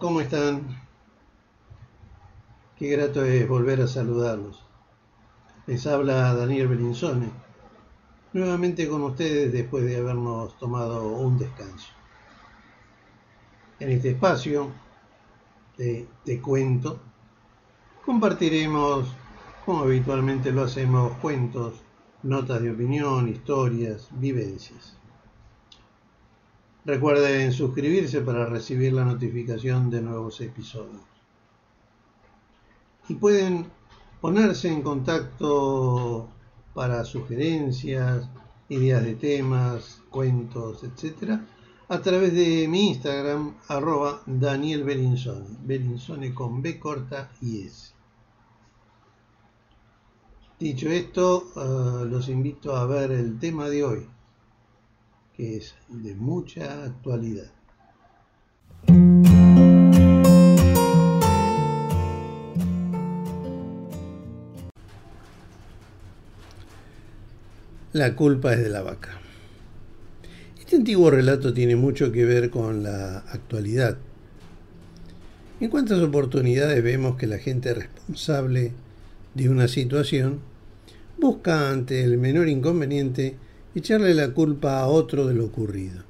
¿cómo están? Qué grato es volver a saludarlos. Les habla Daniel Berinzone, nuevamente con ustedes después de habernos tomado un descanso. En este espacio de Te Cuento, compartiremos, como habitualmente lo hacemos, cuentos, notas de opinión, historias, vivencias. Recuerden suscribirse para recibir la notificación de nuevos episodios. Y pueden ponerse en contacto para sugerencias, ideas de temas, cuentos, etc. a través de mi Instagram, arroba Daniel Belinsone, Belinsone con B corta y S. Dicho esto, uh, los invito a ver el tema de hoy que es de mucha actualidad. La culpa es de la vaca. Este antiguo relato tiene mucho que ver con la actualidad. En cuántas oportunidades vemos que la gente responsable de una situación busca ante el menor inconveniente echarle la culpa a otro de lo ocurrido.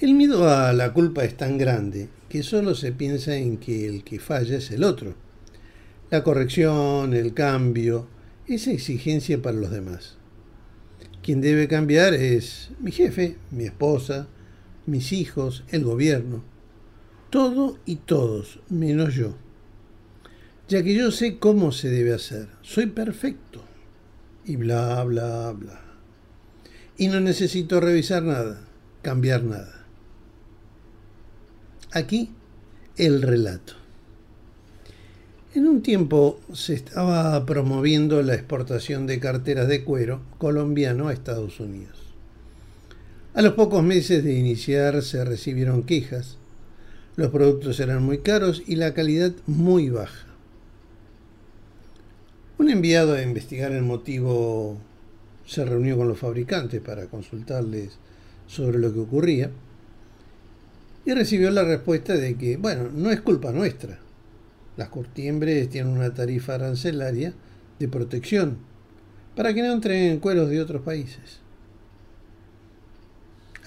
El miedo a la culpa es tan grande que solo se piensa en que el que falla es el otro. La corrección, el cambio, esa exigencia para los demás. Quien debe cambiar es mi jefe, mi esposa, mis hijos, el gobierno. Todo y todos, menos yo. Ya que yo sé cómo se debe hacer. Soy perfecto y bla, bla, bla. Y no necesito revisar nada, cambiar nada. Aquí el relato. En un tiempo se estaba promoviendo la exportación de carteras de cuero colombiano a Estados Unidos. A los pocos meses de iniciar se recibieron quejas. Los productos eran muy caros y la calidad muy baja. Un enviado a investigar el motivo se reunió con los fabricantes para consultarles sobre lo que ocurría y recibió la respuesta de que, bueno, no es culpa nuestra. Las curtiembres tienen una tarifa arancelaria de protección para que no entren en cueros de otros países.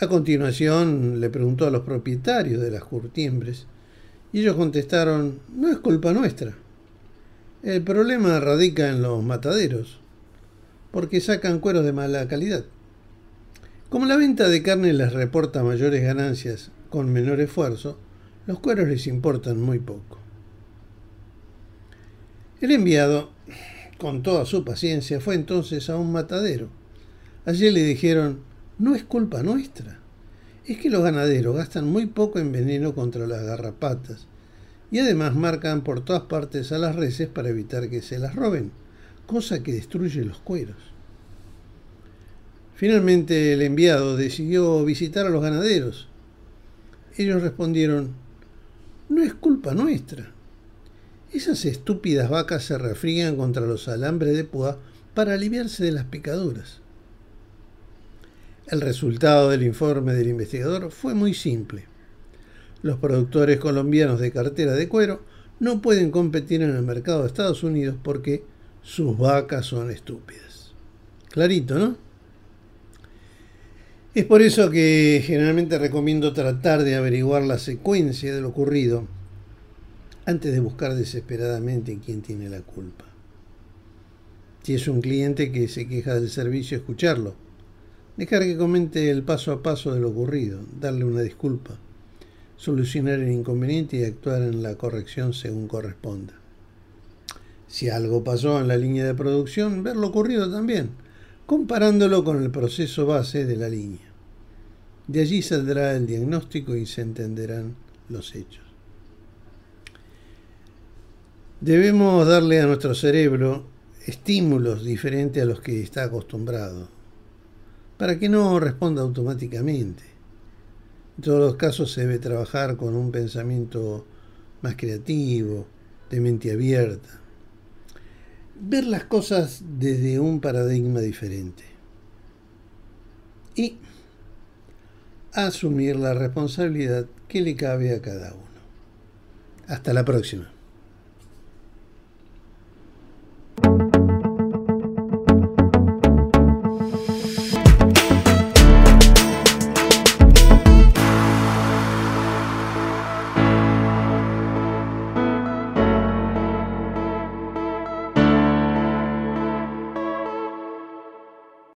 A continuación le preguntó a los propietarios de las curtiembres y ellos contestaron, no es culpa nuestra. El problema radica en los mataderos, porque sacan cueros de mala calidad. Como la venta de carne les reporta mayores ganancias con menor esfuerzo, los cueros les importan muy poco. El enviado, con toda su paciencia, fue entonces a un matadero. Allí le dijeron, no es culpa nuestra. Es que los ganaderos gastan muy poco en veneno contra las garrapatas y además marcan por todas partes a las reses para evitar que se las roben, cosa que destruye los cueros. Finalmente el enviado decidió visitar a los ganaderos. Ellos respondieron, no es culpa nuestra. Esas estúpidas vacas se refrían contra los alambres de púa para aliviarse de las picaduras. El resultado del informe del investigador fue muy simple. Los productores colombianos de cartera de cuero no pueden competir en el mercado de Estados Unidos porque sus vacas son estúpidas. Clarito, ¿no? Es por eso que generalmente recomiendo tratar de averiguar la secuencia de lo ocurrido antes de buscar desesperadamente quién tiene la culpa. Si es un cliente que se queja del servicio, escucharlo. Dejar que comente el paso a paso de lo ocurrido, darle una disculpa solucionar el inconveniente y actuar en la corrección según corresponda. Si algo pasó en la línea de producción, ver lo ocurrido también, comparándolo con el proceso base de la línea. De allí saldrá el diagnóstico y se entenderán los hechos. Debemos darle a nuestro cerebro estímulos diferentes a los que está acostumbrado, para que no responda automáticamente. En todos los casos se debe trabajar con un pensamiento más creativo, de mente abierta. Ver las cosas desde un paradigma diferente. Y asumir la responsabilidad que le cabe a cada uno. Hasta la próxima.